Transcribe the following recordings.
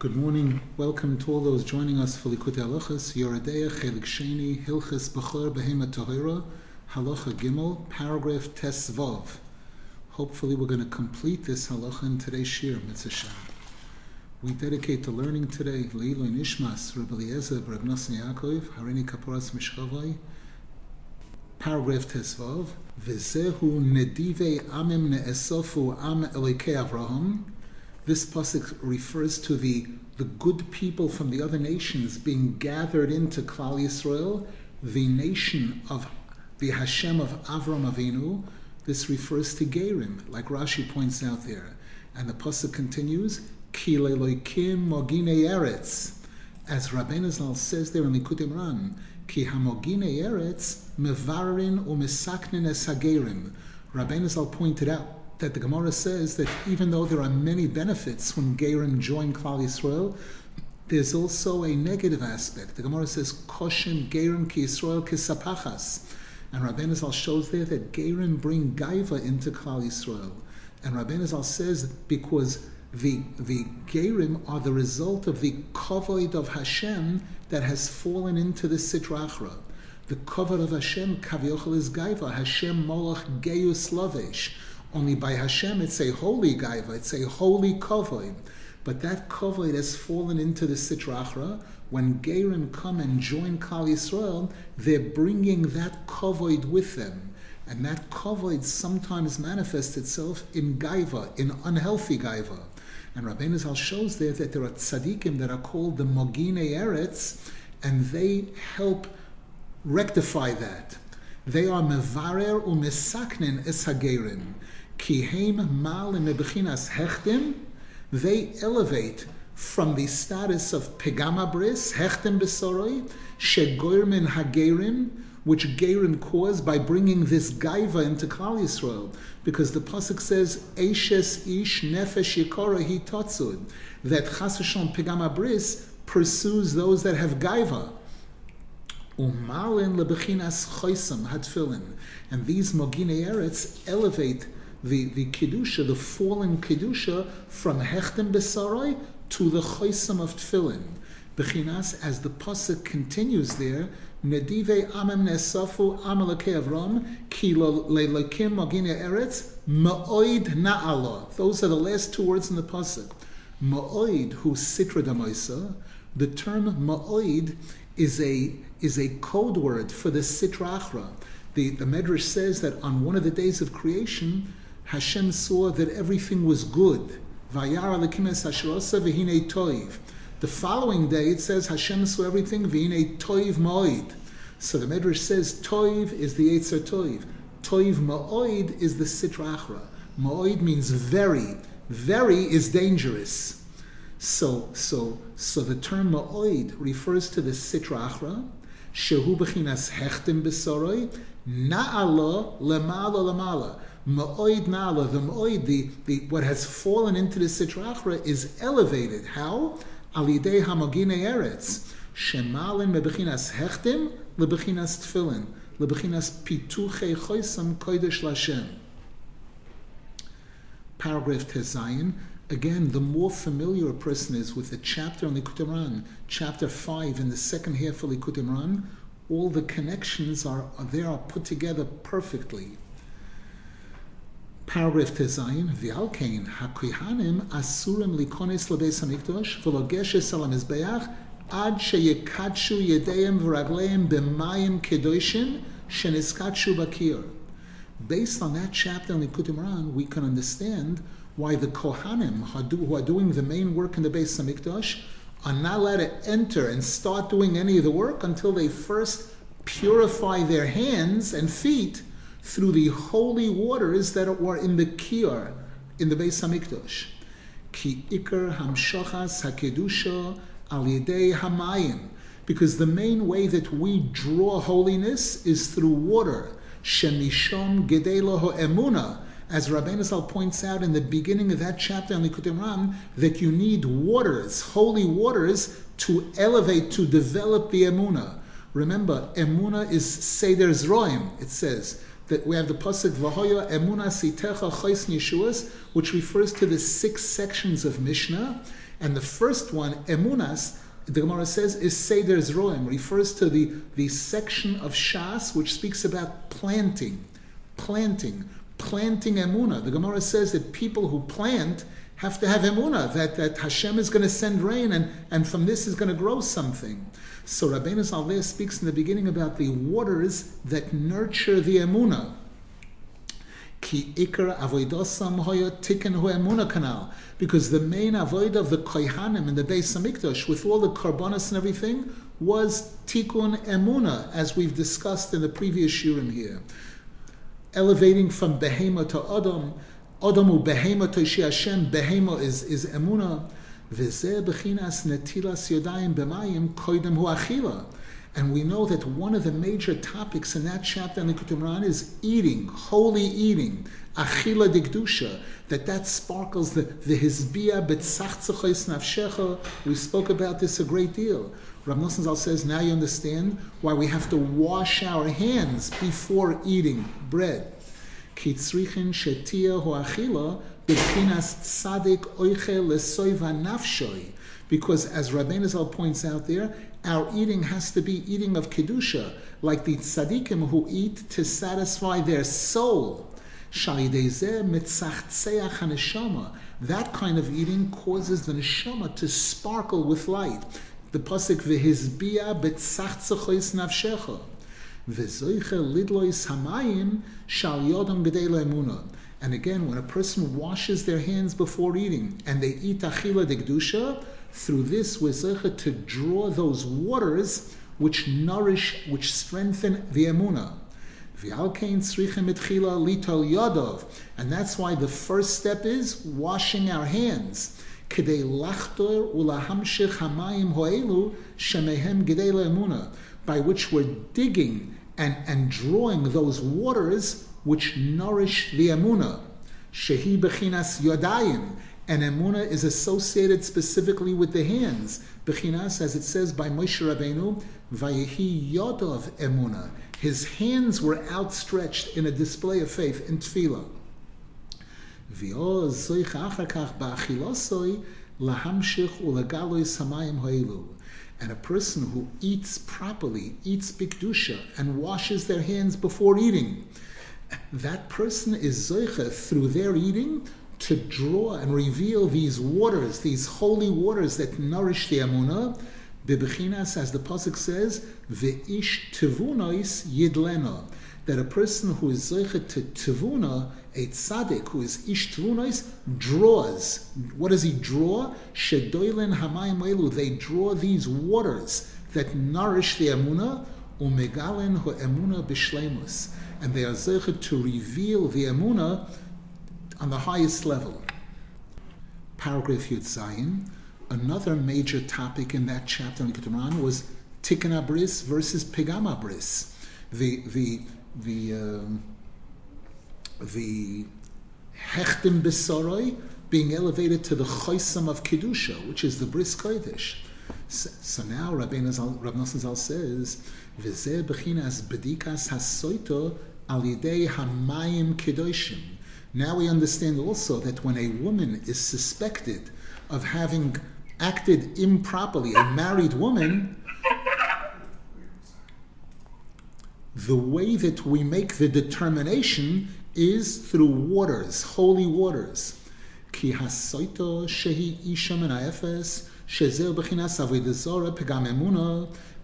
Good morning. Welcome to all those joining us for Likutei Halachas, Yoredeya, Chelik Sheni, Hilchas Bechor Behema Tahira, Halacha Gimel, paragraph Tesvav. Hopefully we're going to complete this halacha in today's shir, Mitzvah We dedicate the learning today, Leilu Nishmas, Rabbi Eliezer, Rabbi Nosson Yaakov, Harini Kaporas Mishchavai, paragraph Tesvav, V'zehu Nedive Amim Ne'esofu Am Elikei Avraham, this pasuk refers to the, the good people from the other nations being gathered into Klal Yisrael, the nation of the Hashem of Avram Avinu. This refers to Gerim, like Rashi points out there. And the pasuk continues, Ki leloikim mogine eretz. As Rabbeinu Zal says there in Likutei Moharan, Ki hamogine eretz mevarin u'misaknin es hagerim. Rabbeinu Zal pointed out that the Gemara says that even though there are many benefits when Gerim join Klal Yisrael, there's also a negative aspect. The Gemara says, Koshim Gerim ki Yisrael kisapachas. And Rabbeinu Zal shows there that Gerim bring Gaiva into Klal Yisrael. And Rabbeinu Zal says because the, the Gerim are the result of the Kavod of Hashem that has fallen into the Sitrachra. The Kavod of Hashem, Kaviochel is Gaiva, Hashem Molach Geus. Only by Hashem, it's a holy gaiva, it's a holy kavod. But that kavod has fallen into the sitrachra. When Gerim come and join Kal Yisrael, they're bringing that kavod with them. And that kavod sometimes manifests itself in gaiva, in unhealthy gaiva. And Rabbeinu Zal shows there that there are tzaddikim that are called the Mogine Eretz, and they help rectify that. They are mevarer u'misaknin es hagerim. They elevate from the status of pegama bris, hechtim besoroi, shegoirmin hagerim, which Gerim caused by bringing this gaiva into Klal Yisrael, because the pasuk says, "Eishes ish nefesh yikora hi totzud," that chas pegama bris pursues those that have gaiva. Umalin lebechinas choisam hadfilin, and these mogine eretz elevate the, the Kedusha, the fallen Kedusha, from Hechtem Besarai to the Choisam of Tfilin. Bechinas, as the Pasuk continues there, Nedive Amem Nesafu Amalekei Avram, Ki Leilakim Magine Eretz, Ma'oid Na'ala. Those are the last two words in the Pasuk. Ma'oid, who Sitra Damaisa, the term Ma'oid is a, is a code word for the Sitra Achra. The, the Medrash says that on one of the days of creation, Hashem saw that everything was good. The following day it says Hashem saw everything toiv. So the Medrash says toiv is the Eitzer toiv. Toiv ma'oid is the sitra achra. Ma'oid means very. Very is dangerous. So, so, so the term ma'oid refers to the sitra achra. Shehu b'chinas hechtim b'soroi. Na'ala lemala lemala. Ma'oid nala, the ma'oid, the, the, what has fallen into the sitrachra is elevated. How? Alidei hamogine eretz. Shemalin mebechinas hechtim, lebechinas tfilin, lebechinas pituche choisam kodesh lashem. Paragraph Tezayin. Again, the more familiar a person is with the chapter on Likutei Moharan, chapter 5 in the second half of Likutei Moharan, all the connections are, are there are put together perfectly. Paragraph Tezayin, V'alkein, HaKohanim asurim likonis lebeis hamikdosh v'logeshes al hamizbeach ad sheyekadshu yedeim v'ragleim b'mayim kedoshim sheniskadshu bakir. Based on that chapter in Likutei Moharan, we can understand why the Kohanim who are doing the main work in the Beis Hamikdash are not allowed to enter and start doing any of the work until they first purify their hands and feet through the holy waters that were in the Kiyar, in the Beis Hamikdash. Ki ikar hamshachas hakedusha al yedei hamayim. Because the main way that we draw holiness is through water. Shemishom gedelo emuna. As Rabbeinu Zal points out in the beginning of that chapter on Likutei Moharan, that you need waters, holy waters, to elevate, to develop the emuna. Remember, emuna is seder zroim. It says that we have the pasuk Vahoya Emuna Sitecha Chais Yeshuas, which refers to the six sections of Mishnah, And the first one, emunas, the Gemara says, is Seder Zroim, refers to the, the section of Shas which speaks about planting, planting, planting emuna. The Gemara says that people who plant have to have emuna, that, that Hashem is going to send rain and, and from this is going to grow something. So Rabbeinu Zalveh speaks in the beginning about the waters that nurture the emuna. Ki ikar avoidosam hoya tikkun hu emuna kanal. Because the main avoid of the kohanim in the Beis Hamikdash, with all the karbonas and everything, was tikkun emuna, as we've discussed in the previous shurim here. Elevating from behema to adam, Adamu behema to Hashem, behema is, is emuna. V'zeh bechinas netilas b'mayim koidem. And we know that one of the major topics in that chapter in the Likutei Moharan is eating, holy eating, achila dikdusha, that that sparkles the, the hizbia betzachtzachos nafshecha. We spoke about this a great deal. Rav Nosson Zal says, now you understand why we have to wash our hands before eating bread. Kitzrichin shetia achila Because as Rabbeinu Zal points out there, our eating has to be eating of kedusha, like the tzaddikim who eat to satisfy their soul. That kind of eating causes the neshama to sparkle with light. The pasuk v'hizbia betzachtzachos nafshecha v'zoiche lidlois hamayim shal yodam b'dei. And again, when a person washes their hands before eating and they eat achila de through this we're to draw those waters which nourish, which strengthen the emuna. And that's why the first step is washing our hands. By which we're digging and, and drawing those waters which nourish the emuna. Shehi bechinas yodayim. And emuna is associated specifically with the hands. Bechinas, as it says by Moshe Rabbeinu, vayehi yodov emuna. His hands were outstretched in a display of faith in tefillah. And a person who eats properly, eats bikdusha, and washes their hands before eating, that person is zoicha through their eating to draw and reveal these waters, these holy waters that nourish the amunah, Bebechinas, as the pasuk says, ve'ish tevunois yidlena, that a person who is zeichet to tevuna, a tzaddik who is ish tevunois, draws. What does he draw? Shedoilen hamayim elu. They draw these waters that nourish the emuna, umegalen ho emuna bishlemus, and they are zeichet to reveal the emuna on the highest level. Paragraph Yud Zayin. Another major topic in that chapter in Keturan was Tikkun Abris versus Pigam Abris. The the the um, the Hechtim Besoroi being elevated to the Choisam of Kedusha, which is the Bris Kodesh. So, so now Rabbi Nosson Zal says, "V'zeh bechinas bedikas hasoito hamayim kedoshim." Now we understand also that when a woman is suspected of having acted improperly, a married woman, the way that we make the determination is through waters, holy waters. Ki hasoito shehi isha min ha'efes, shezer b'chinas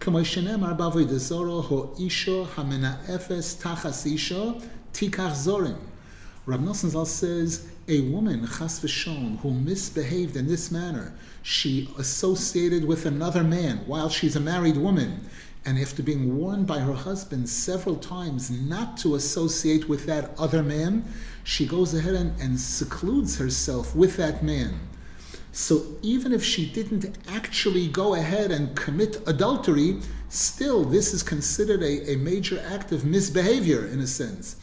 zora ho isha hamin ha'efes tachas isha tikach zorim. Rab Nosson Zal says, a woman, chas v'shon, who misbehaved in this manner, she associated with another man while she's a married woman, and after being warned by her husband several times not to associate with that other man, she goes ahead and, and secludes herself with that man. So even if she didn't actually go ahead and commit adultery, still this is considered a, a major act of misbehavior in a sense.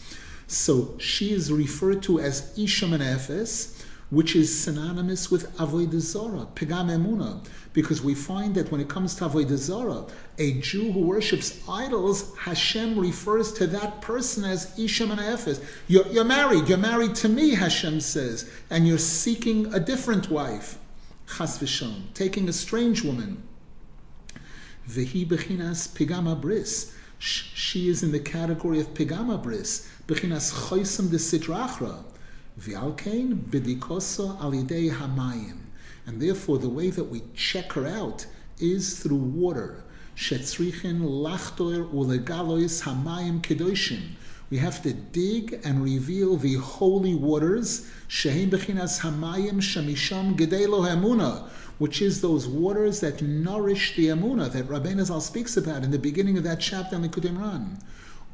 So she is referred to as Isha Menefes, which is synonymous with Avodah Zarah, Pegam Emuna, because we find that when it comes to Avodah Zarah, a Jew who worships idols, Hashem refers to that person as Isha Menefes. You're, you're married, you're married to me, Hashem says, and you're seeking a different wife. Chas taking a strange woman. Vehi bechinas pigama bris. She is in the category of pigama bris, bechinas choisem de sidrachra. V'alkein bidikoso alidei hamayim. And therefore, the way that we check her out is through water. Shetzrichin lachtoir ulegalois hamayim kedoshim. We have to dig and reveal the holy waters, shehem bechinas hamayim shamisham gedelo emuna, which is those waters that nourish the emuna that Rabbeinu Zal speaks about in the beginning of that chapter in the Imran.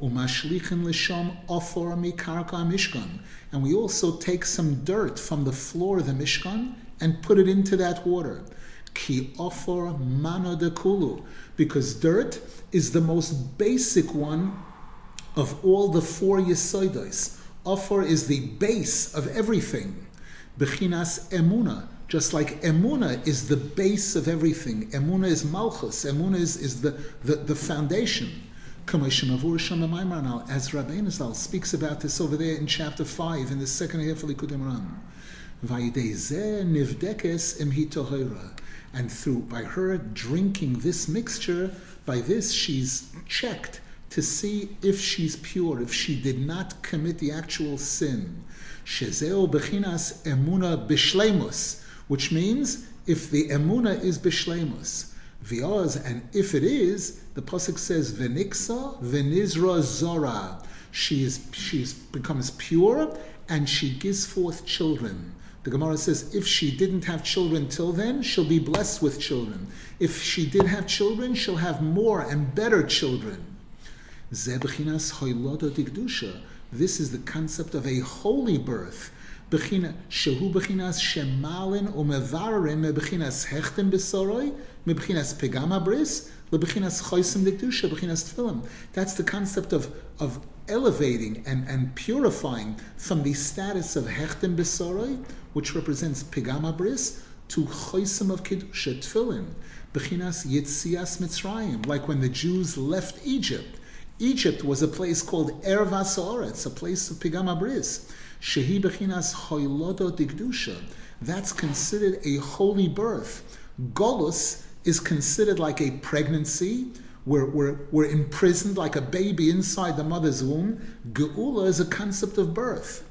Umashlichin lisham ofor mikarka mishkan, and we also take some dirt from the floor of the mishkan and put it into that water. Ki ofor mano de kulu, because dirt is the most basic one of all the four yesoidos. Ofor is the base of everything. Bechinas emuna, just like emuna is the base of everything. Emuna is malchus. Emuna is, is the, the, the foundation. As Rabbeinu Zal speaks about this over there in chapter 5 in the second half of Likutei Moharan. And through by her drinking this mixture, by this she's checked to see if she's pure, if she did not commit the actual sin. Shezeo bechinas emuna bishlemus, which means if the emuna is bishlemus. V'oz, and if it is, the pasuk says v'niksa venizra zora. She is she becomes pure and she gives forth children. The Gemara says if she didn't have children till then, she'll be blessed with children. If she did have children, she'll have more and better children. This is the concept of a holy birth. Shehu bechinas shemalin besoroi choisim dikdusha bechinas. That's the concept of, of elevating and, and purifying from the status of hechtem besoroi, which represents pegama bris, to choisim of kedusha tefillin. Bechinas yitzias mitzrayim, like when the Jews left Egypt. Egypt was a place called Ervas Oretz, a place of Pigama Bris. Shehi Bechinas Hoilodo Digdusha. That's considered a holy birth. Golus is considered like a pregnancy. We're, we're, we're imprisoned like a baby inside the mother's womb. Geula is a concept of birth.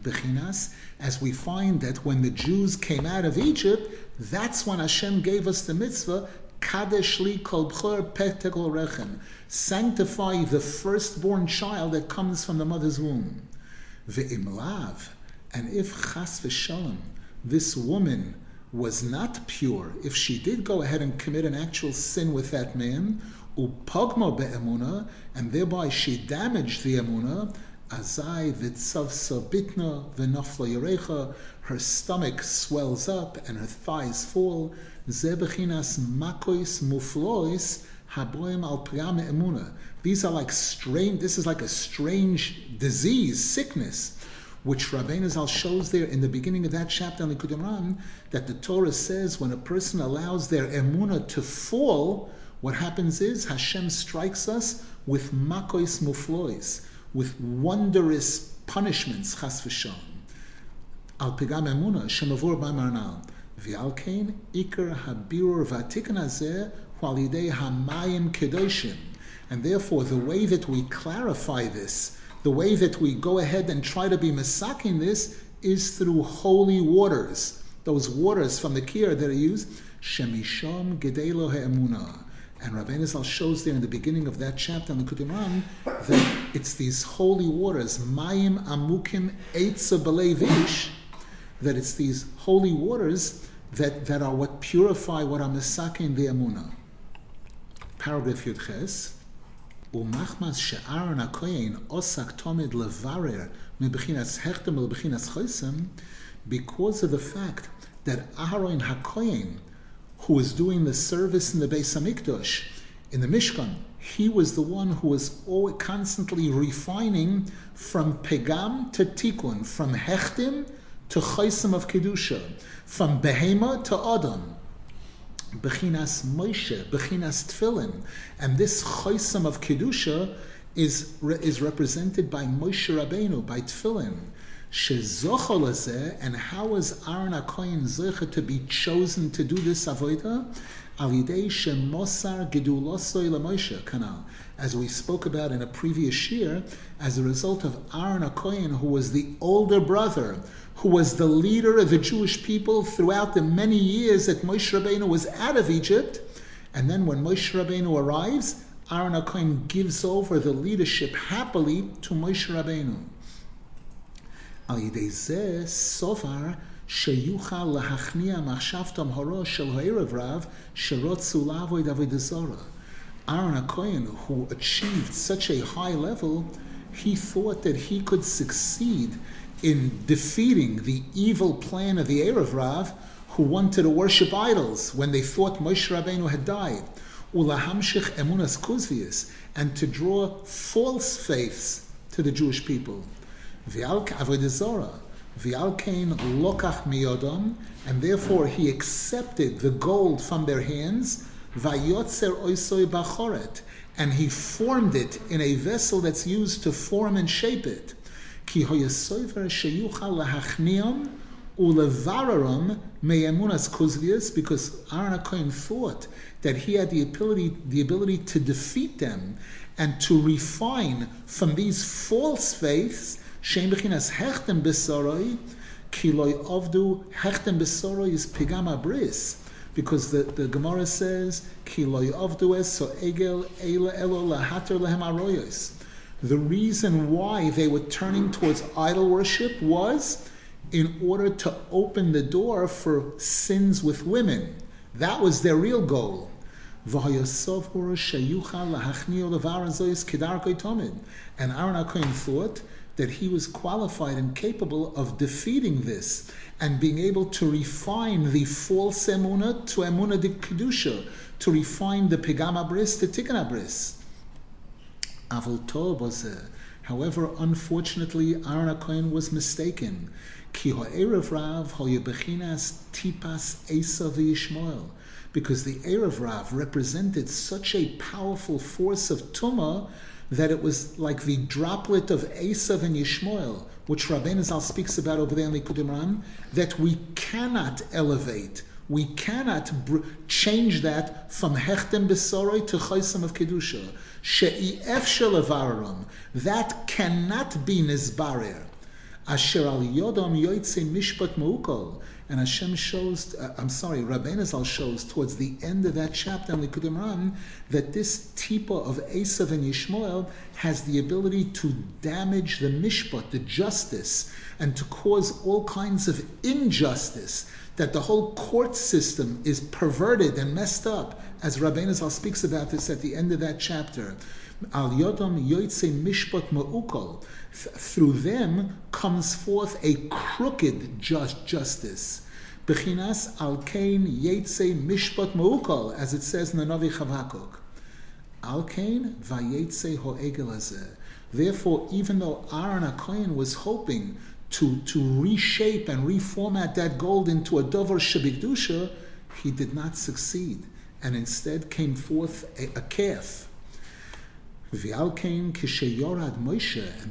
Bechinas, as we find that when the Jews came out of Egypt, that's when Hashem gave us the mitzvah Kadeshli rechem. Sanctify the firstborn child that comes from the mother's womb. Ve'imlav. And if chas v'shalom, this woman was not pure, if she did go ahead and commit an actual sin with that man, upogmo be'emuna, and thereby she damaged the emuna, azai v'tzav sabitna v'nafla yarecha, her stomach swells up and her thighs fall, These are like strange. This is like a strange disease, sickness, which Rabbeinu Zal shows there in the beginning of that chapter in Likutei Moharan, that the Torah says when a person allows their emuna to fall, what happens is Hashem strikes us with makois muflois, with wondrous punishments, chas v'shon. Al pigam emuna shemavur b'marnal. V'alkein ikar habirur v'atikan hazeh walidei hamayim kedoshim. And therefore, the way that we clarify this, the way that we go ahead and try to be masaking this, is through holy waters. Those waters from the Kir that are used, Shemishom Gedelo Ha'emuna. And Rabbeinu Zal shows there in the beginning of that chapter in the Likutei that it's these holy waters, Mayim Amukim Eitza Belevish, that it's these holy waters that, that are what purify what are misakin the amuna. Paragraph Yudches. ומחמס שארון הכהן עוסק תומד לברר מבחינת הכתם ולבחינת חוסם, because of the fact that Aaron HaKohen, who was doing the service in the Beis Hamikdash, in the Mishkan, he was the one who was always constantly refining from Pegam to Tikkun, from Hechtim to Chaisim of Kedusha, from Behema to Adam. Bechinas Moshe, Bechinas Tfilin. And this Chaisim of Kedusha is, is represented by Moshe Rabbeinu, by Tfilin. And how was Aaron HaKoyin Zecha to be chosen to do this avodah? Al Yidei Shemosar Gedulosoi LaMoshe Kanal As we spoke about in a previous year, as a result of Aaron HaKoyin, who was the older brother, who was the leader of the Jewish people throughout the many years that Moshe Rabbeinu was out of Egypt, and then when Moshe Rabbeinu arrives, Aaron HaKoyin gives over the leadership happily to Moshe Rabbeinu. Al Yidei Zeh Sovar שיוכל להכניע מחשבתם הראש של הערב רב שרוצו לעבוד עבודה זרה. Aaron HaKohen, who achieved such a high level, he thought that he could succeed in defeating the evil plan of the Erev Rav, who wanted to worship idols when they thought Moshe Rabbeinu had died. Ulahamshich emunas kuzvius, and to draw false faiths to the Jewish people. V'al avodah V'alkein lokach miyodom, and therefore he accepted the gold from their hands, vayotzer oisoi bachoret, and he formed it in a vessel that's used to form and shape it. Ki hoyasoiver sheyuchal lahachniom ulevararam me'emunas kuzvius, because Aaron HaKohen thought that he had the ability, the ability to defeat them and to refine from these false faiths Shem b'chinas hechtem b'soroi, ki loy avdu hechtem b'soroi is pigama bris. Because the, the Gemara says, ki so egel. The reason why they were turning towards idol worship was in order to open the door for sins with women. That was their real goal. And Aaron HaKohen thought that he was qualified and capable of defeating this and being able to refine the false emuna to emuna de kedusha, to refine the pigama bris to tikkun bris. Avol was However, unfortunately, Aaron HaKohen was mistaken. Ki ha'erev rav ha'yebechinas tipas Esav Yishmael. Because the Erev Rav represented such a powerful force of Tumah that it was like the droplet of Esav and Yishmael, which Rabbeinu Zal speaks about over there in Likutei Moharan, that we cannot elevate, we cannot br- change that from Hechtem Besoroi to Chaisam of Kedusha. She'ef Shelavaram, that cannot be Nizbarer. Asher al Yodom Yoitze Mishpat Meukol, and Hashem shows, uh, I'm sorry, Rabbeinu Zal shows towards the end of that chapter in Likutei Moharan that this tipa of Esav and Yishmael has the ability to damage the mishpat, the justice, and to cause all kinds of injustice. That the whole court system is perverted and messed up, as Rabbeinu Zal speaks about this at the end of that chapter. Al Yodom Yoitze Mishpat Ma'ukol through them comes forth a crooked just justice. Bechinas al kain yetze mishpat meukal, as it says in the Navi Chavakuk. Al kain vayetze ho'egel Therefore, even though Aaron HaKohen was hoping to, to reshape and reformat that gold into a dover shabigdusha, he did not succeed, and instead came forth a, a calf. V'al came kisheyorad Moshe, and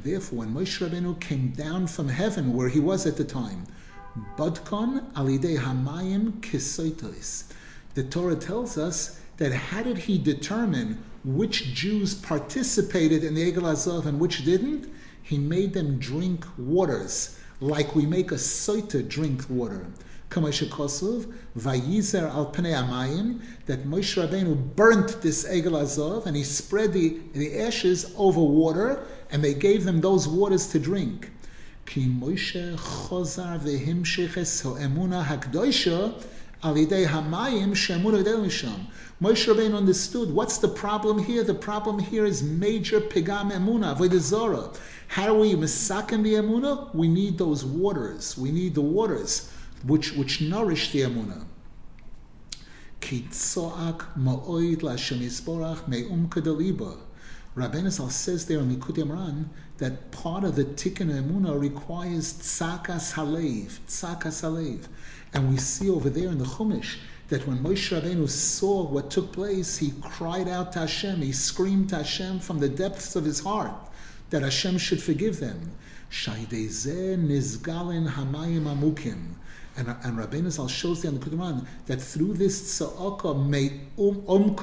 therefore when Moshe Rabbeinu came down from heaven, where he was at the time, Badkon alidei hamayim kisoitos. The Torah tells us that how did he determine which Jews participated in the Egel Azov and which didn't? He made them drink waters, like we make a soita drink water. Vayizer al that Moshe Rabbeinu burnt this Egel Azov and he spread the, the ashes over water and they gave them those waters to drink. Moshe Rabbeinu understood what's the problem here. The problem here is major pigam emuna How do we misaken the emuna? We need those waters. We need the waters which, which nourish the Amunah. Kitzoak ma'oid la'Hashem Yisborach me'um kedaliba. Rabbeinu says there in Likutei Moharan that part of the Tikkun Emunah requires tzakas halev, tzakas halev. And we see over there in the Chumash that when Moshe Rabbeinu saw what took place, he cried out to Hashem, he screamed to Hashem from the depths of his heart that Hashem should forgive them. Shaideze nizgalin hamayim amukim. And, and Rabbeinu Zal shows the Quran that through this tza'aka may um, um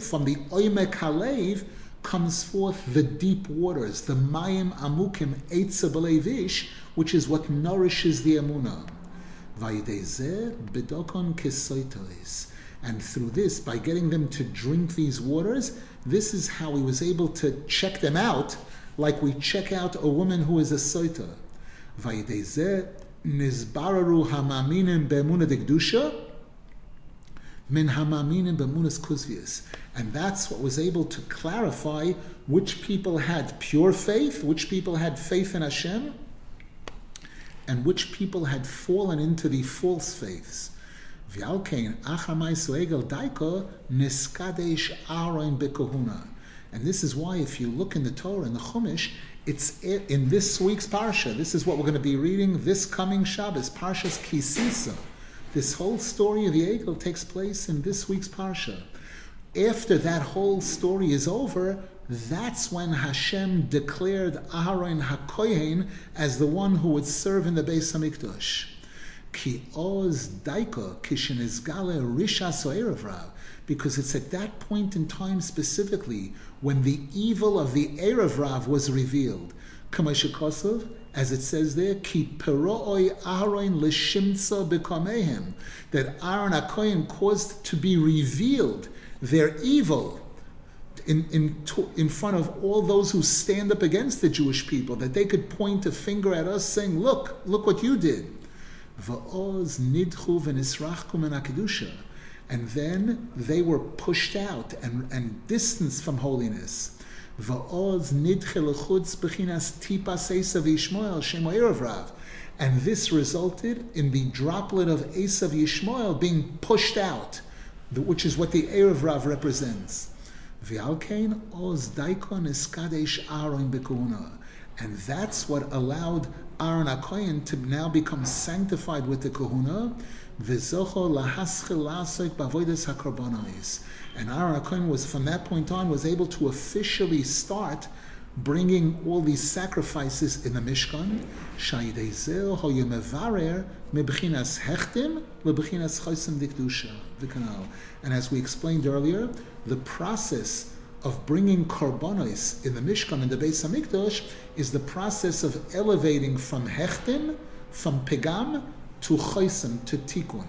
from the oimek halev comes forth the deep waters, the mayim amukim eitza which is what nourishes the amuna. And through this, by getting them to drink these waters, this is how he was able to check them out, like we check out a woman who is a soita. Nizbararu hamaminim be'emuna dekdusha min hamaminim be'emunas kuzvius. And that's what was able to clarify which people had pure faith, which people had faith in Hashem, and which people had fallen into the false faiths. And this is why, if you look in the Torah in the Chumash, it's in this week's parsha. This is what we're going to be reading this coming Shabbos, Parshas Kisisa. This whole story of the Egel takes place in this week's parsha. After that whole story is over, that's when Hashem declared Aharon HaKohen as the one who would serve in the Beis Hamikdash. Ki oz daika kishin izgale risha because it's at that point in time specifically when the evil of the Erev Rav was revealed. Kamashikosov, as it says there, ki peroi Aaron l'shimtza b'kamehem, that Aaron HaKohen caused to be revealed their evil in, in, in front of all those who stand up against the Jewish people, that they could point a finger at us saying, look, look what you did. Va'oz nidchu v'nisrachkum en and then they were pushed out and, and distanced from holiness. And this resulted in the droplet of Esav Yishmael being pushed out, which is what the Erev Rav represents. And that's what allowed Aaron HaKoyen to now become sanctified with the kahuna, And Aaron HaKohen was, from that point on, was able to officially start bringing all these sacrifices in the Mishkan. And as we explained earlier, the process of bringing karbonos in the Mishkan and the Beis Hamikdash is the process of elevating from hechtim, from pegam, to chaysim, to tikkun.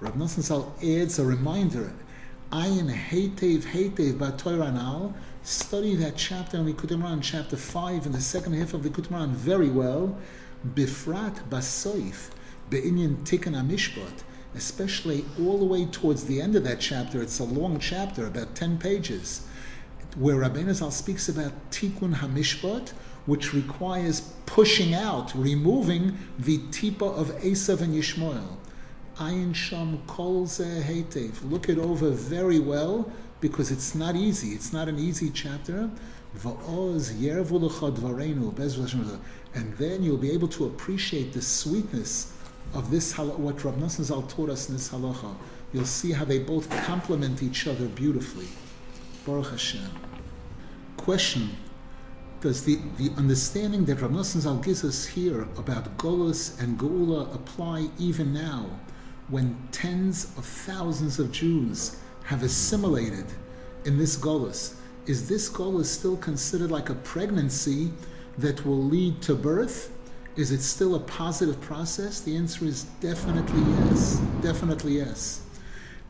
Rav Nosson Zal adds a reminder, ayin heitev heitev ba'toiranal, study that chapter in the Likutei Moharan, chapter 5, in the second half of the Likutei Moharan very well, bifrat basoif, be'inyan tikkun amishpat, especially all the way towards the end of that chapter. It's a long chapter, about 10 pages, where Rabbeinu Zal speaks about tikkun hamishpat, which requires pushing out, removing the tipa of Esav and Yishmael. Ayin Sham Kol Heitev. Look it over very well because it's not easy. It's not an easy chapter. And then you'll be able to appreciate the sweetness of this what Rav Nosson Zal taught us in this halacha. You'll see how they both complement each other beautifully. Baruch Hashem. Question does the, the understanding that Rav Nosson Zal gives us here about Golos and Geula apply even now when tens of thousands of Jews have assimilated in this Golos? Is this Golos still considered like a pregnancy that will lead to birth? Is it still a positive process? The answer is definitely yes. Definitely yes.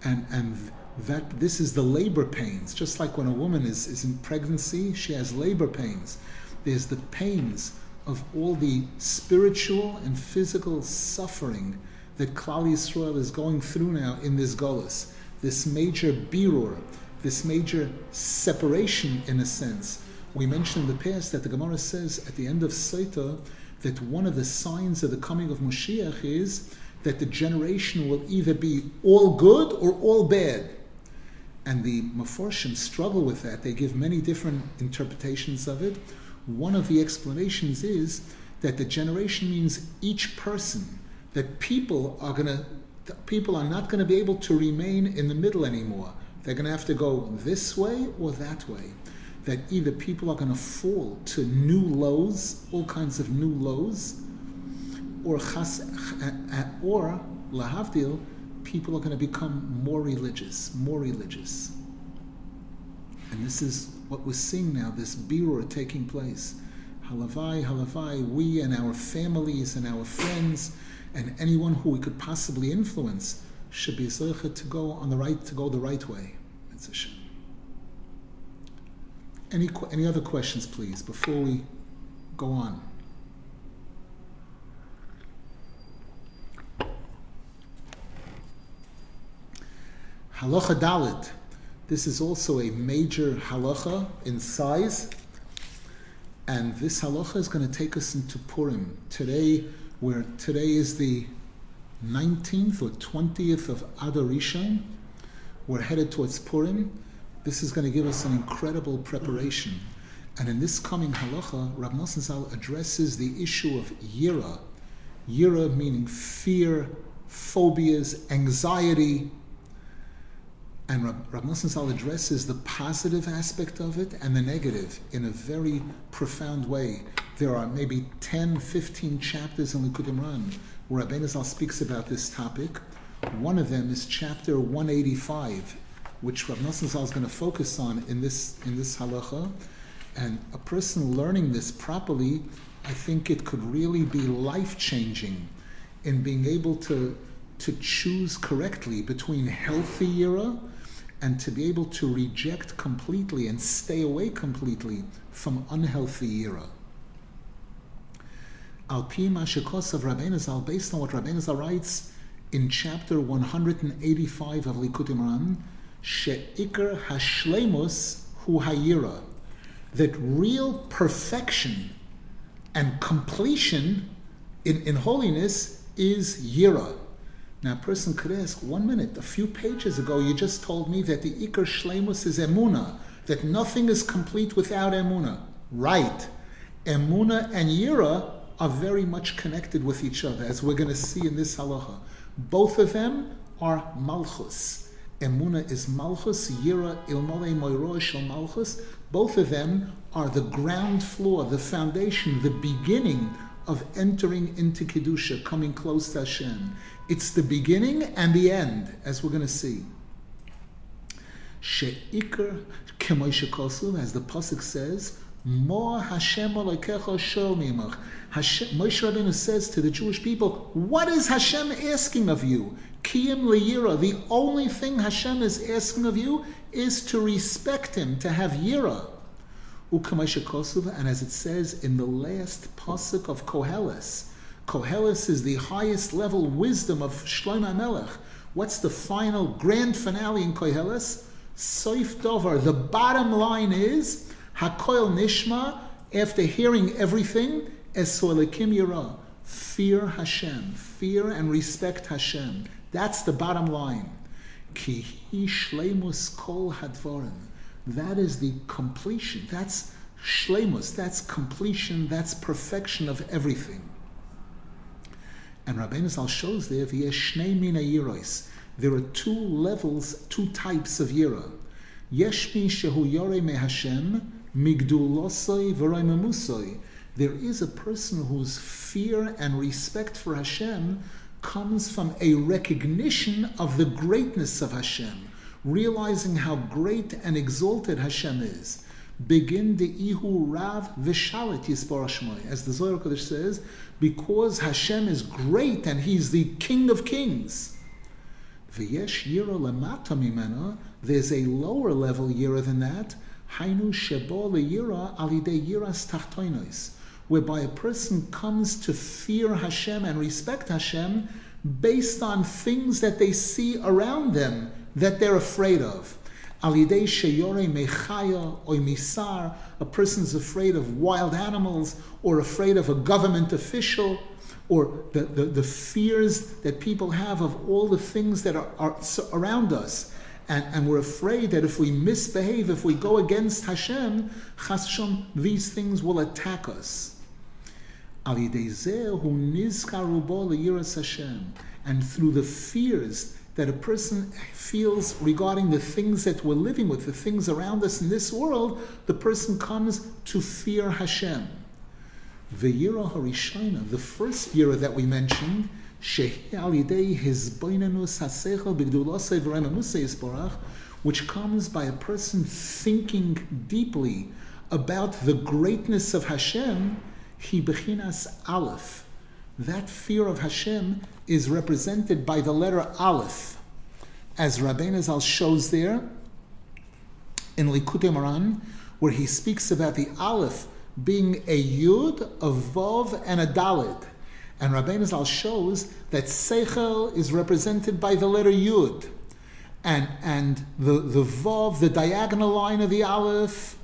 And, and that this is the labor pains. Just like when a woman is, is in pregnancy, she has labor pains. There's the pains of all the spiritual and physical suffering that Klal Yisrael is going through now in this Golas. This major birur, this major separation in a sense. We mentioned in the past that the Gemara says at the end of Saita that one of the signs of the coming of Moshiach is that the generation will either be all good or all bad and the Meforshim struggle with that. They give many different interpretations of it. One of the explanations is that the generation means each person, that people are going to people are not going to be able to remain in the middle anymore. They're going to have to go this way or that way. that either people are going to fall to new lows, all kinds of new lows, or chas, or lahavdil, people are going to become more religious, more religious. And this is what we're seeing now, this birur taking place. Halavai, halavai, we and our families and our friends and anyone who we could possibly influence should be to go on the right, to go the right way. It's a shame. Any, any other questions, please, before we go on? Halacha Dalit. This is also a major halacha in size. And this halacha is going to take us into Purim. Today, where today is the 19th or 20th of Adar Rishon, we're headed towards Purim. This is going to give us an incredible preparation. And in this coming halacha, Rab Zal addresses the issue of yira. Yira meaning fear, phobias, anxiety, and Rab Nosson Zal addresses the positive aspect of it and the negative in a very profound way. There are maybe 10, 15 chapters in Likutei Moharan where Rabbeinu Zal speaks about this topic. One of them is chapter 185, which Rab Nosson is going to focus on in this, in this halacha. And a person learning this properly, I think it could really be life changing in being able to, to choose correctly between healthy yira and to be able to reject completely and stay away completely from unhealthy yira. Al Pi Mashikos of Rabbeinu Zal, based on what Rabbeinu Zal writes in chapter 185 of Likutei Moharan, She'ikr Hashlemus Hu Hayira, that real perfection and completion in, in holiness is Yira. Now, a person could ask, one minute, a few pages ago, you just told me that the Iker Shlemus is Emuna, that nothing is complete without Emuna. Right. Emuna and Yira are very much connected with each other, as we're going to see in this halacha. Both of them are Malchus. Emuna is Malchus, Yira Ilmole Moiro Malchus. Both of them are the ground floor, the foundation, the beginning of entering into Kedusha, coming close to Hashem. It's the beginning and the end, as we're going to see. She'ikr kemoisha as the pasuk says, Mo Hashem alekecha shol mimach. Moshe Rabbeinu says to the Jewish people, "What is Hashem asking of you? Kiyim liyira. The only thing Hashem is asking of you is to respect Him, to have yira." And as it says in the last pasuk of Koheles, Koheles is the highest level wisdom of Shlomo Melech. What's the final grand finale in Koheles? Soif Dover. The bottom line is Hakoil Nishma. After hearing everything, Esolekim Yira. Fear Hashem. Fear and respect Hashem. That's the bottom line. Ki shleimus kol hadvorim. That is the completion. That's shleimus. That's completion. That's perfection of everything. And Rabbeinu Zal shows there v'yeshnei mina yiros. There are two levels, two types of yira. Yeshmi shehu yore me Hashem migdulosoi v'roimemusoi. There is a person whose fear and respect for Hashem comes from a recognition of the greatness of Hashem, realizing how great and exalted Hashem is. Begin the ihu rav vishalit yisparashmoy, as the Zohar Kodesh says, because Hashem is great and He's the King of Kings. V'yesh yira lemata mimena, there's a lower level yira than that, hainu shebo leyira alidei yiras tachtoinos, whereby a person comes to fear Hashem and respect Hashem based on things that they see around them that they're afraid of. Alidei sheyore mechaya a person's afraid of wild animals or afraid of a government official or the, the, the fears that people have of all the things that are, are around us. And, and we're afraid that if we misbehave, if we go against Hashem, Hashem, these things will attack us. And through the fears that a person feels regarding the things that we're living with, the things around us in this world, the person comes to fear Hashem. The Yira Harishona, the first Yira that we mentioned, which comes by a person thinking deeply about the greatness of Hashem, he bechinas aleph. That fear of Hashem is represented by the letter aleph, as Rabbeinu Zal shows there in Likutei Moharan, where he speaks about the aleph being a yud, a vav, and a dalid. And Rabbeinu Zal shows that seichel is represented by the letter yud, and and the the vav, the diagonal line of the aleph,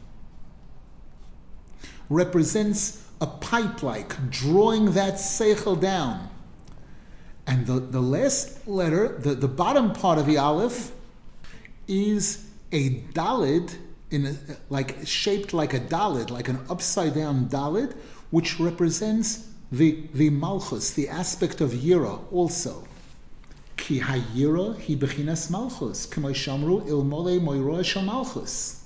represents a pipe like, drawing that seichel down. And the, the last letter, the, the bottom part of the aleph, is a dalid, in a, like shaped like a dalid, like an upside down dalid, which represents the, the malchus, the aspect of yira also. Ki hayira hi bechinas malchus, k'moy shamru ilmole moiroa shal malchus.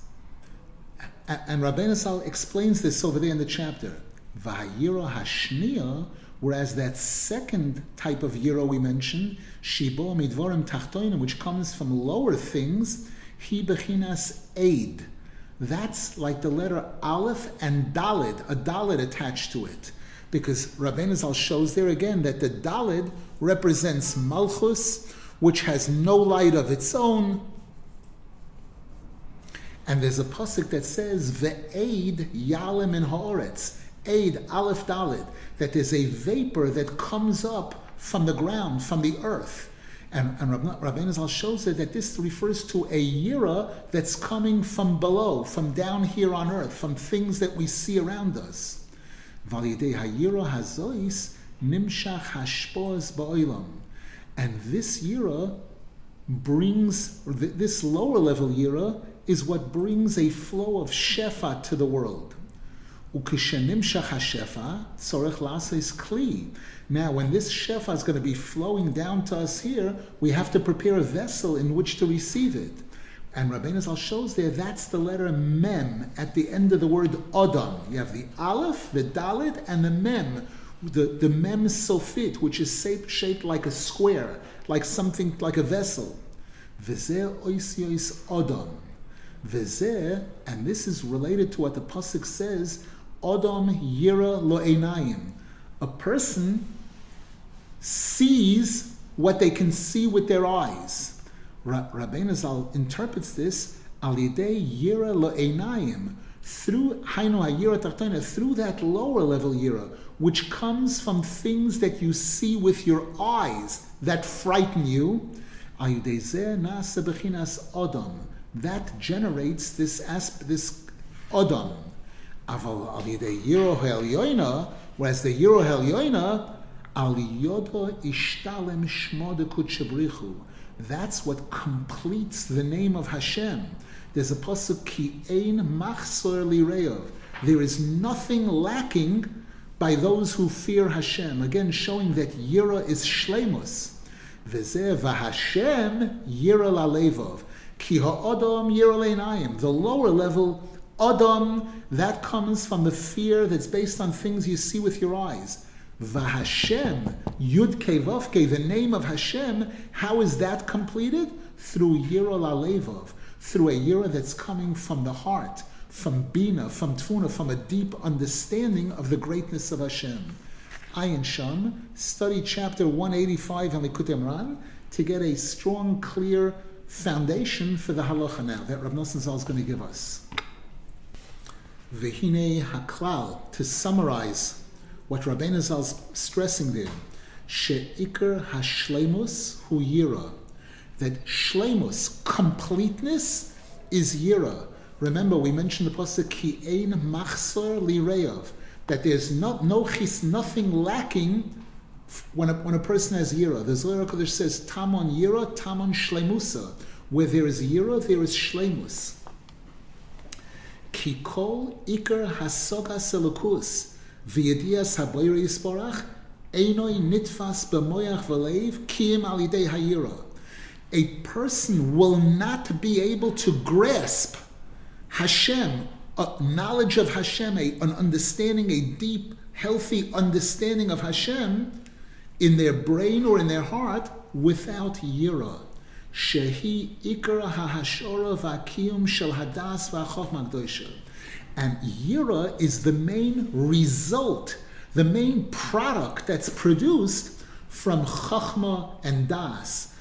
And Rabbeinu Zal explains this over there in the chapter. Vahayira hashniya, whereas that second type of yira we mentioned, shibo midvorim tachtoinim, which comes from lower things, he bechinas aid. That's like the letter aleph and dalid, a dalid attached to it. Because Rabbeinu shows there again that the dalid represents malchus, which has no light of its own, and there's a pasuk that says ve'aid yalim in haaretz, aid aleph dalid, that there's a vapor that comes up from the ground, from the earth. And, and Zal shows it that this refers to a yira that's coming from below, from down here on earth, from things that we see around us. And this yira brings, this lower level yira is what brings a flow of shefa to the world. Now, when this shefa is going to be flowing down to us here, we have to prepare a vessel in which to receive it. And Rabbeinu Zal shows there that's the letter mem at the end of the word odam. You have the aleph, the dalit, and the mem, the, the mem sofit, which is shaped, shaped like a square, like something like a vessel. V'zeh ois odam. V'zeh, and this is related to what the pasuk says, Odom yira lo einayim. A person sees what they can see with their eyes. Rabbeinu Zal interprets this al yira lo einayim through hainu hayira tachtana, through that lower level yira, which comes from things that you see with your eyes that frighten you. That generates this asp- this odom. Aval al yiro helyoina, whereas the yiro helyoina al yodo ishtalem shmode kutchebrichu. That's what completes the name of Hashem. There's a pasuk ki ein machsor lireov. There is nothing lacking by those who fear Hashem. Again, showing that yira is shlemus. V'zeh v'Hashem yira lalevov. Ki ha'adam yiraleinayim. The lower level, adam, that comes from the fear that's based on things you see with your eyes. Vahashem, Yud Kevavke, the name of Hashem, how is that completed? Through Yira Lalevov, through a Yira that's coming from the heart, from Bina, from Tfuna, from a deep understanding of the greatness of Hashem. Ayin Sham, study chapter 185 in Likutei Moharan to get a strong, clear foundation for the halacha now that Rav Nosson Zal is going to give us. Vehine haklal, to summarize what Rabbeinu Zal is stressing there, she'ikr hashlemus hu yira, that shlemus, completeness, is yira. Remember, we mentioned the pasuk ki ein machsor lireyav, that there's not no chis, nothing lacking when a, when a person has yira, the Zohar Kodesh says tamon yira, tamon shlemusa. Where there is yira, there is shlemus. Kikol ikar hasoga selukus v'yedias haboyri yisporach einoi nitfas b'moyach v'leiv kiyim alidei hayira. a person will not be able to grasp Hashem, a knowledge of Hashem, a, an understanding, a deep, healthy understanding of Hashem in their brain or in their heart without yira. Shehi ikra hahashora v'akiyum shel hadas v'achokma And yira is the main result, the main product that's produced from chachma and das.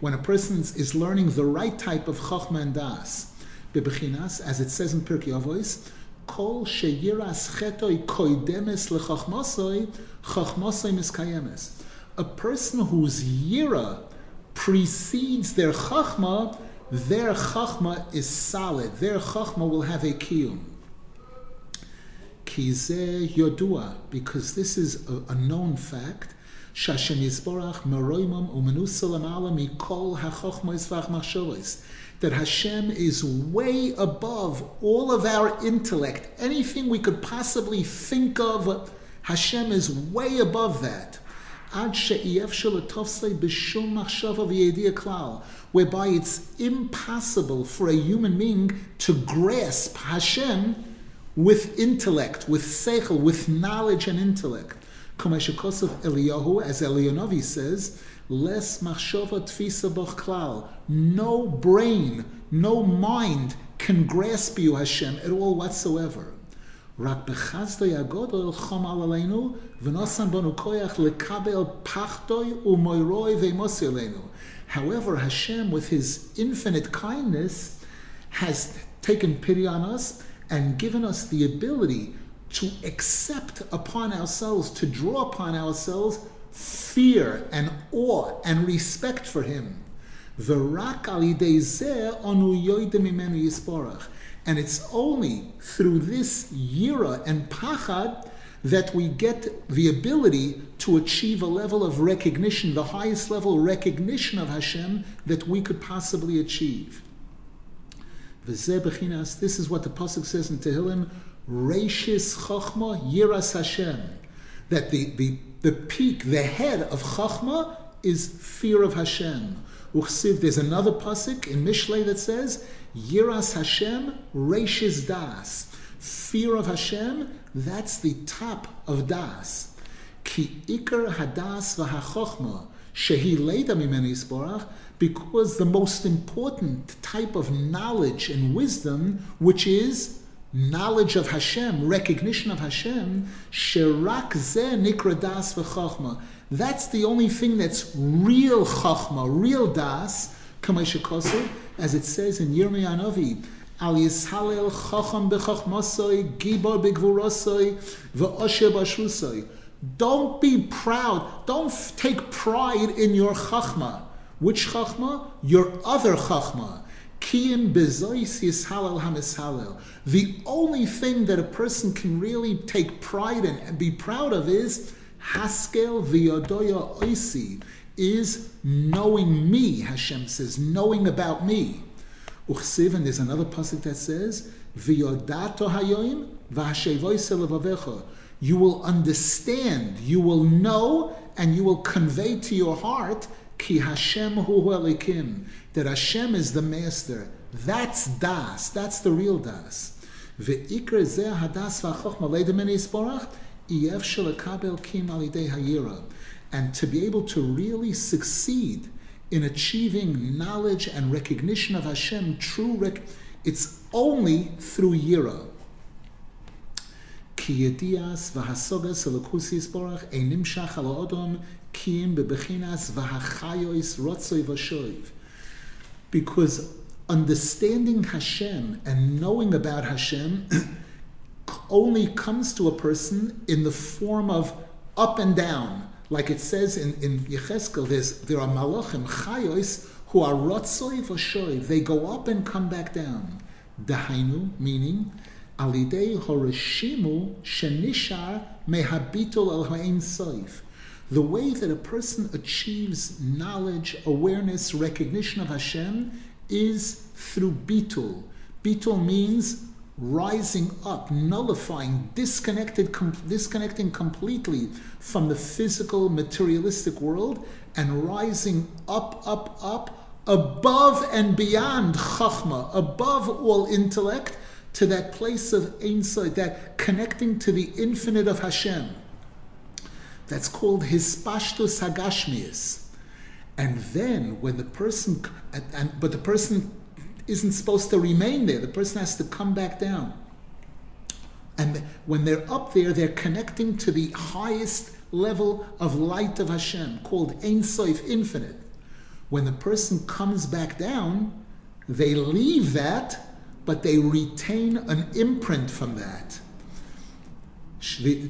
When a person is learning the right type of chachma and das, as it says in Pirkei Avos, kol sheyiras chetoi koidemes lechachmasoi, chachmasoi miskayemes. A person whose yira precedes their chachma, their chachma is solid. Their chachma will have a kiyum. Kize yodua, because this is a, a known fact. Shashem Yisborach meroimam that Hashem is way above all of our intellect. Anything we could possibly think of, Hashem is way above that. Whereby it's impossible for a human being to grasp Hashem with intellect, with seichel, with knowledge and intellect. Eliyahu, as Eliyahu says, Les machshava tfisa. No brain, no mind can grasp you, Hashem, at all whatsoever. רק בחסדוי הגודל חום על עלינו, ונוסן בנו כוח לקבל פחדוי ומוירוי ומוסי עלינו. However, Hashem, with His infinite kindness, has taken pity on us and given us the ability to accept upon ourselves, to draw upon ourselves fear and awe and respect for him. and it's only through this yira and pachad that we get the ability to achieve a level of recognition, the highest level recognition of Hashem that we could possibly achieve. This is what the Pasuk says in Tehillim, Reishis Chochma Yiras Hashem. That the, the the peak, the head of Chachma is fear of Hashem. There's another pasuk in Mishlei that says, Yiras Hashem, Reishis Das. Fear of Hashem, that's the top of Das. Ki Iker Hadas v'Hachochma, Shehi Leida Mimeni because the most important type of knowledge and wisdom, which is knowledge of Hashem, recognition of Hashem, sherak ze nikra das v'chachma. That's the only thing that's real chachma, real das, as it says in Yirmiyah Novi, al yishalel chacham b'chachmasoi, gibor b'gvurosoi, v'osher b'ashrusoi. Don't be proud. Don't take pride in your chachma. Which chachma? Your other chachma. Kiyim bezois yishalel hamishalel. The only thing that a person can really take pride in and be proud of is haskel v'yodoya oisi, is knowing me, Hashem says, knowing about me. Uchsiv, and there's another pasuk that says, v'yodato hayoim v'hashevoise You will understand, you will know, and you will convey to your heart Ki Hashem hu elikim. That Hashem is the master. That's das. That's the real das. Ve'ikr zeh hadas v'achokma leidem isborach iyef shelakabel kim alidei hayira. And to be able to really succeed in achieving knowledge and recognition of Hashem, true rec- it's only through yira. Because understanding Hashem and knowing about Hashem only comes to a person in the form of up and down. Like it says in, in Yecheskel, there are malachim, chayos, who are rotzoi v'shoiv. They go up and come back down. Dahainu, meaning, alidei horeshimu shenishar mehabitul el ha'in soif the way that a person achieves knowledge, awareness, recognition of Hashem is through bitul. Bitul means rising up, nullifying, disconnected, com- disconnecting completely from the physical, materialistic world, and rising up, up, up above and beyond Chachma, above all intellect, to that place of Ein that connecting to the infinite of Hashem. That's called Hispashtus Hagashmius. And then when the person, and, and, but the person isn't supposed to remain there, the person has to come back down. And when they're up there, they're connecting to the highest level of light of Hashem, called Ein Sof, infinite. When the person comes back down, they leave that, but they retain an imprint from that.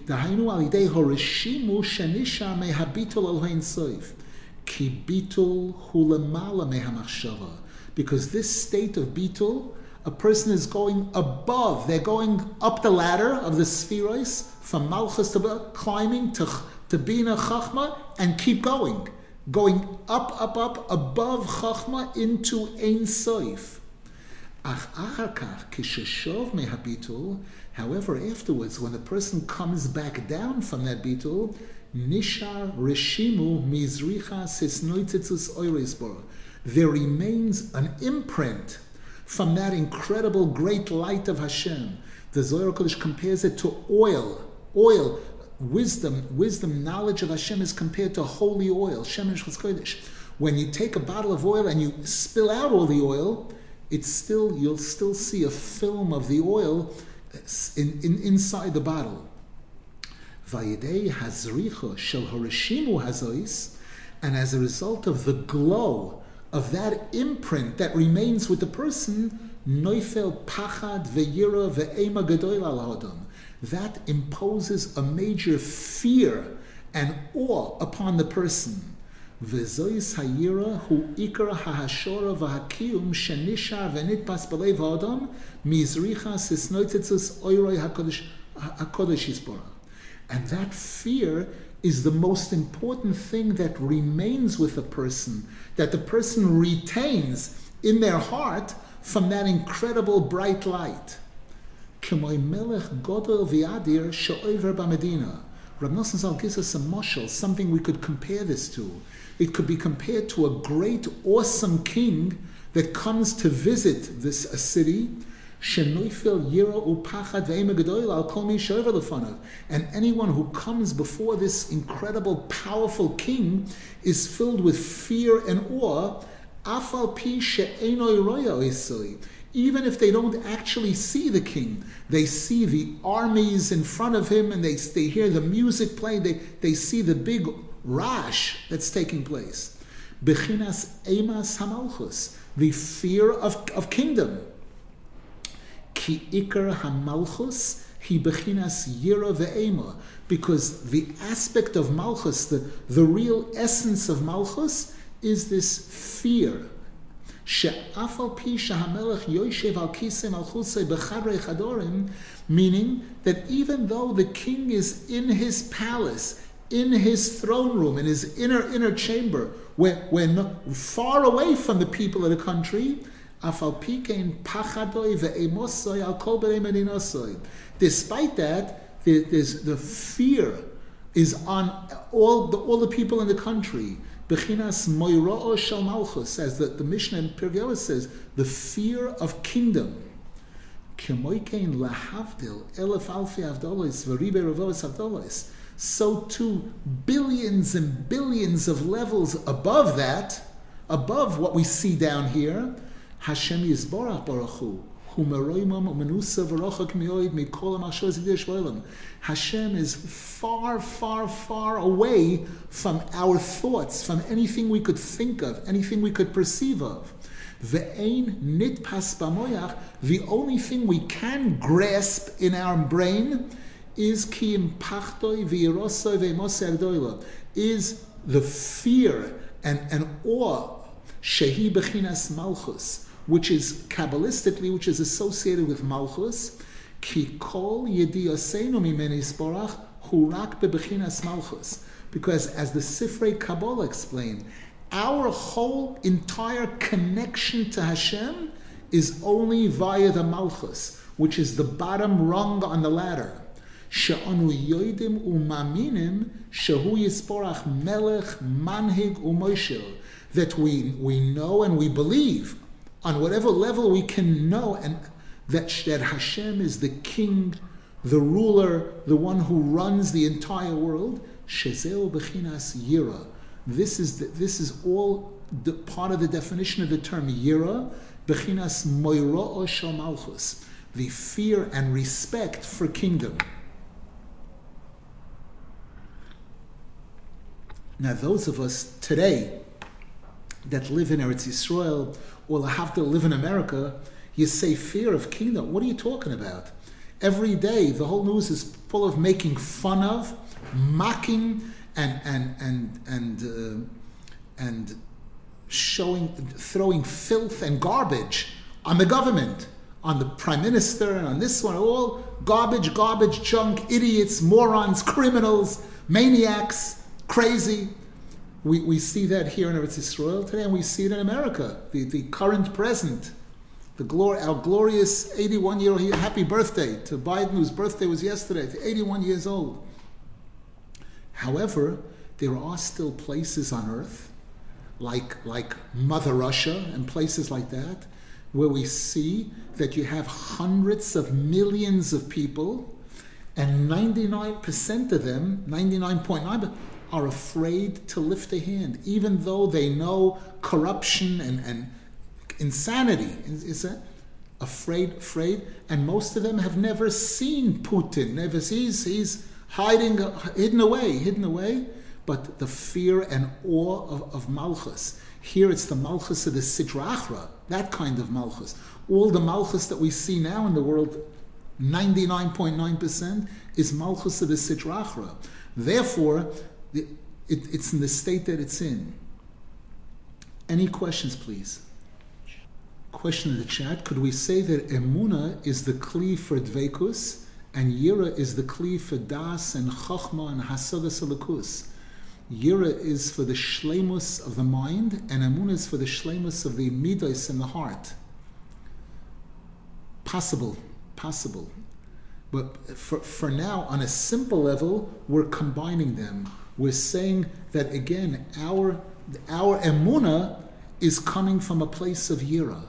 דהיינו על ידי הורשימו שנשאר מהביטול על האין סוף. כי ביטול הוא למעלה מהמחשבה. because this state of bitul, a person is going above, they're going up the ladder of the sefiros, from malchus to climbing to, to bina chachma, and keep going. Going up, up, up, above chachma into ein soif. However, afterwards, when the person comes back down from that bitul, nishar reshimu mizricha sisnoitzitzus oirisbor. There remains an imprint from that incredible great light of Hashem. The Zohar Kodesh compares it to oil. Oil, wisdom, wisdom, knowledge of Hashem is compared to holy oil. Shemen Kodesh. When you take a bottle of oil and you spill out all the oil, it's still you'll still see a film of the oil uh, in, in, inside the bottle. Vayidei hazricha shel hazois, and as a result of the glow of that imprint that remains with the person, noifel pachad ve'yira ve'ema gedoil al That imposes a major fear and awe upon the person. Ve'zois hayira hu ikra ha'hashora v'hakiyum shenishar ve'nitpas b'lev ha'adam mizricha sisnoitetzus oiroi ha'kodesh yisborah. And that fear is the most important thing that remains with a person, that the person retains in their heart from that incredible bright light. Rav Nosson Zal gives us a mushal, something we could compare this to. It could be compared to a great, awesome king that comes to visit this a city and anyone who comes before this incredible, powerful king is filled with fear and awe. Even if they don't actually see the king, they see the armies in front of him and they, they hear the music playing, they, they see the big rash that's taking place. The fear of, of kingdom. Ikar hamalchus, he bechinas yira ve'ema, because the aspect of malchus, the, the real essence of malchus, is this fear. Meaning that even though the king is in his palace, in his throne room, in his inner inner chamber, where when far away from the people of the country. Despite that, the fear is on all the, all the people in the country. Bechinas moiro'o shel malchus, as the, the Mishnah in Pirkei says, the fear of kingdom. Kemoikein lahavdil elef alfi avdolis v'ribe ravos avdolis so too billions and billions of levels above that, above what we see down here, Hashem Yisborach Baruch Hu. Hashem is far, far, far away from our thoughts, from anything we could think of, anything we could perceive of. The only thing we can grasp in our brain is is the fear and, and awe shehi bechinas malchus, which is kabbalistically, which is associated with malchus, ki kol yediyosenu mimeni sporach hurak bebechinas malchus. Because as the Sifrei Kabbalah explained, our whole entire connection to Hashem is only via the malchus, which is the bottom rung on the ladder. שאנו יודעים ומאמינים שהוא יספורח מלך, מנהיג ומוישל. that we, we know and we believe on whatever level we can know and that, that Hashem is the king, the ruler, the one who runs the entire world. Shezeo bechinas yira. This is the, this is all the, part of the definition of the term yira, bechinas moiro shel malchus, the fear and respect for kingdom. Now, those of us today that live in Eretz Yisrael or have to live in America, you say fear of kingdom. What are you talking about? Every day, the whole news is full of making fun of, mocking, and and and and uh, and showing, throwing filth and garbage on the government, on the prime minister, and on this one. All garbage, garbage, junk, idiots, morons, criminals, maniacs, crazy. We, we see that here in Eretz Israel today, and we see it in America. The, the current present the glor- our glorious 81 year old happy birthday to Biden, whose birthday was yesterday, 81 years old. However, there are still places on earth, like, like Mother Russia and places like that, where we see that you have hundreds of millions of people, and 99% of them, 99.9%, are afraid to lift a hand, even though they know corruption and, and insanity. Is it afraid, afraid? And most of them have never seen Putin. Never sees he's hiding, hidden away, hidden away. But the fear and awe of, of Malchus. Here it's the Malchus of the Sidra Achra, that kind of Malchus. All the Malchus that we see now in the world, 99.9%, is Malchus of the Sidra Achra. Therefore, it's in the state that it's in. Any questions, please? question in the chat. Could we say that emuna is the kli for dveikus and yira is the kli for das and chachma and hasagas alakus? Yira is for the shlemus of the mind, and emuna is for the shlemus of the midas in the heart. Possible, possible. But for, for now, on a simple level, we're combining them. We're saying that again, our our emuna is coming from a place of yira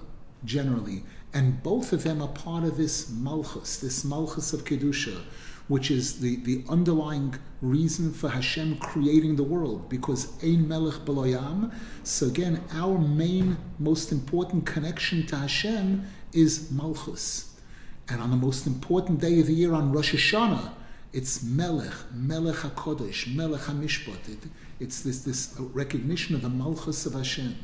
generally. And both of them are part of this malchus, this malchus of Kedusha, which is the, the underlying reason for Hashem creating the world, because Ein Melech Beloyam. So again, our main, most important connection to Hashem is malchus. And on the most important day of the year, on Rosh Hashanah, it's Melech, Melech HaKodesh, Melech HaMishpat. It, it's this, this recognition of the malchus of Hashem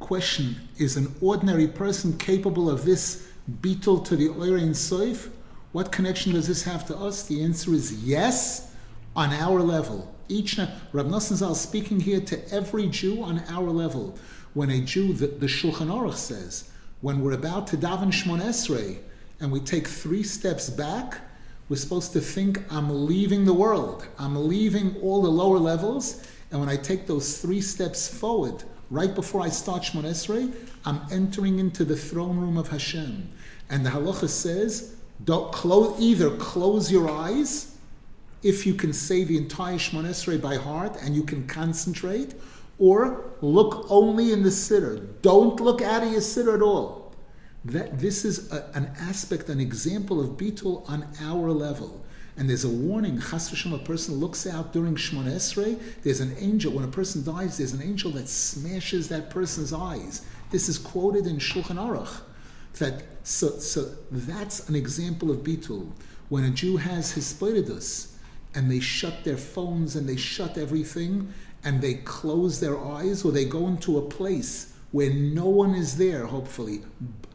question is an ordinary person capable of this bitul to the Oirein Soif? What connection does this have to us? The answer is yes, on our level. Each Rab Nosson Zal speaking here to every Jew on our level. When a Jew, the, the Shulchan Aruch says, when we're about to daven Shmon Esrei, and we take three steps back, we're supposed to think, I'm leaving the world. I'm leaving all the lower levels. And when I take those three steps forward, right before I start Shmon Esrei, I'm entering into the throne room of Hashem. And the halacha says, don't close, either close your eyes, if you can say the entire Shmon Esrei by heart and you can concentrate, or look only in the siddur. Don't look out of your siddur at all. That, this is a, an aspect, an example of Bitul on our level. And there's a warning, chas v'shem, a person looks out during Shmon Esrei, there's an angel, when a person dies, there's an angel that smashes that person's eyes. This is quoted in Shulchan Aruch. That, so, so that's an example of Bitul. When a Jew has his spoidus, and they shut their phones and they shut everything, and they close their eyes, or they go into a place where no one is there, hopefully.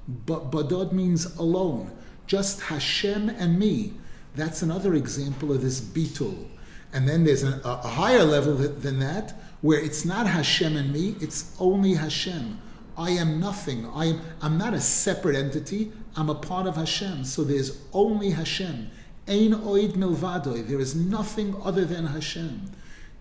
But Badod means alone. Just Hashem and me that's another example of this bitul. And then there's a, a higher level than that, where it's not Hashem and me, it's only Hashem. I am nothing. I am, I'm not a separate entity. I'm a part of Hashem. So there's only Hashem. Ein oid milvadoi. There is nothing other than Hashem.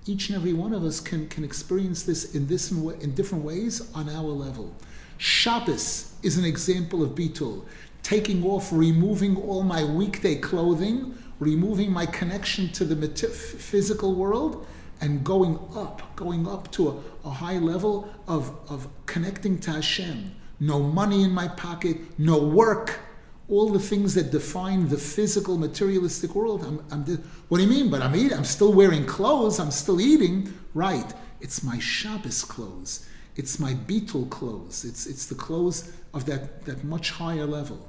Each and every one of us can, can experience this in, this in different ways on our level. Shabbos is an example of bitul taking off, removing all my weekday clothing, removing my connection to the physical world, and going up, going up to a, a high level of, of connecting to Hashem. No money in my pocket, no work, all the things that define the physical, materialistic world. I'm, I'm, what do you mean? But I'm eating. I'm still wearing clothes. I'm still eating. Right. It's my Shabbos clothes. It's my Bitul clothes. It's, it's the clothes of that, that much higher level.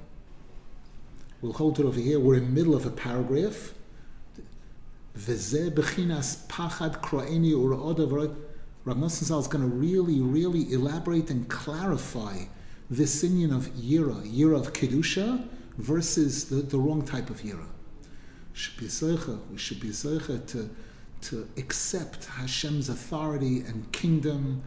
We'll hold it over here. We're in the middle of a paragraph. Rav Nosson is going to really, really elaborate and clarify this union of yira, yira of kedusha, versus the, the wrong type of yira. We should be to to accept Hashem's authority and kingdom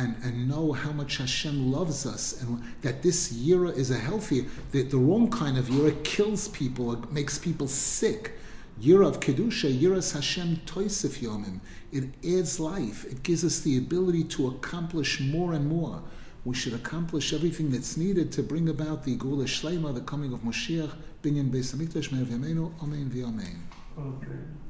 and, and know how much Hashem loves us and that this yira is a healthy, that the wrong kind of yira kills people, makes people sick. Yira of Kedusha, Yiras Hashem Toisif Yomim. It adds life. It gives us the ability to accomplish more and more. We should accomplish everything that's needed to bring about the Gula Shlema, the coming of Moshiach, Binyan Beis Hamikdash, Me'av Yameinu, Amen v'Amen. Okay.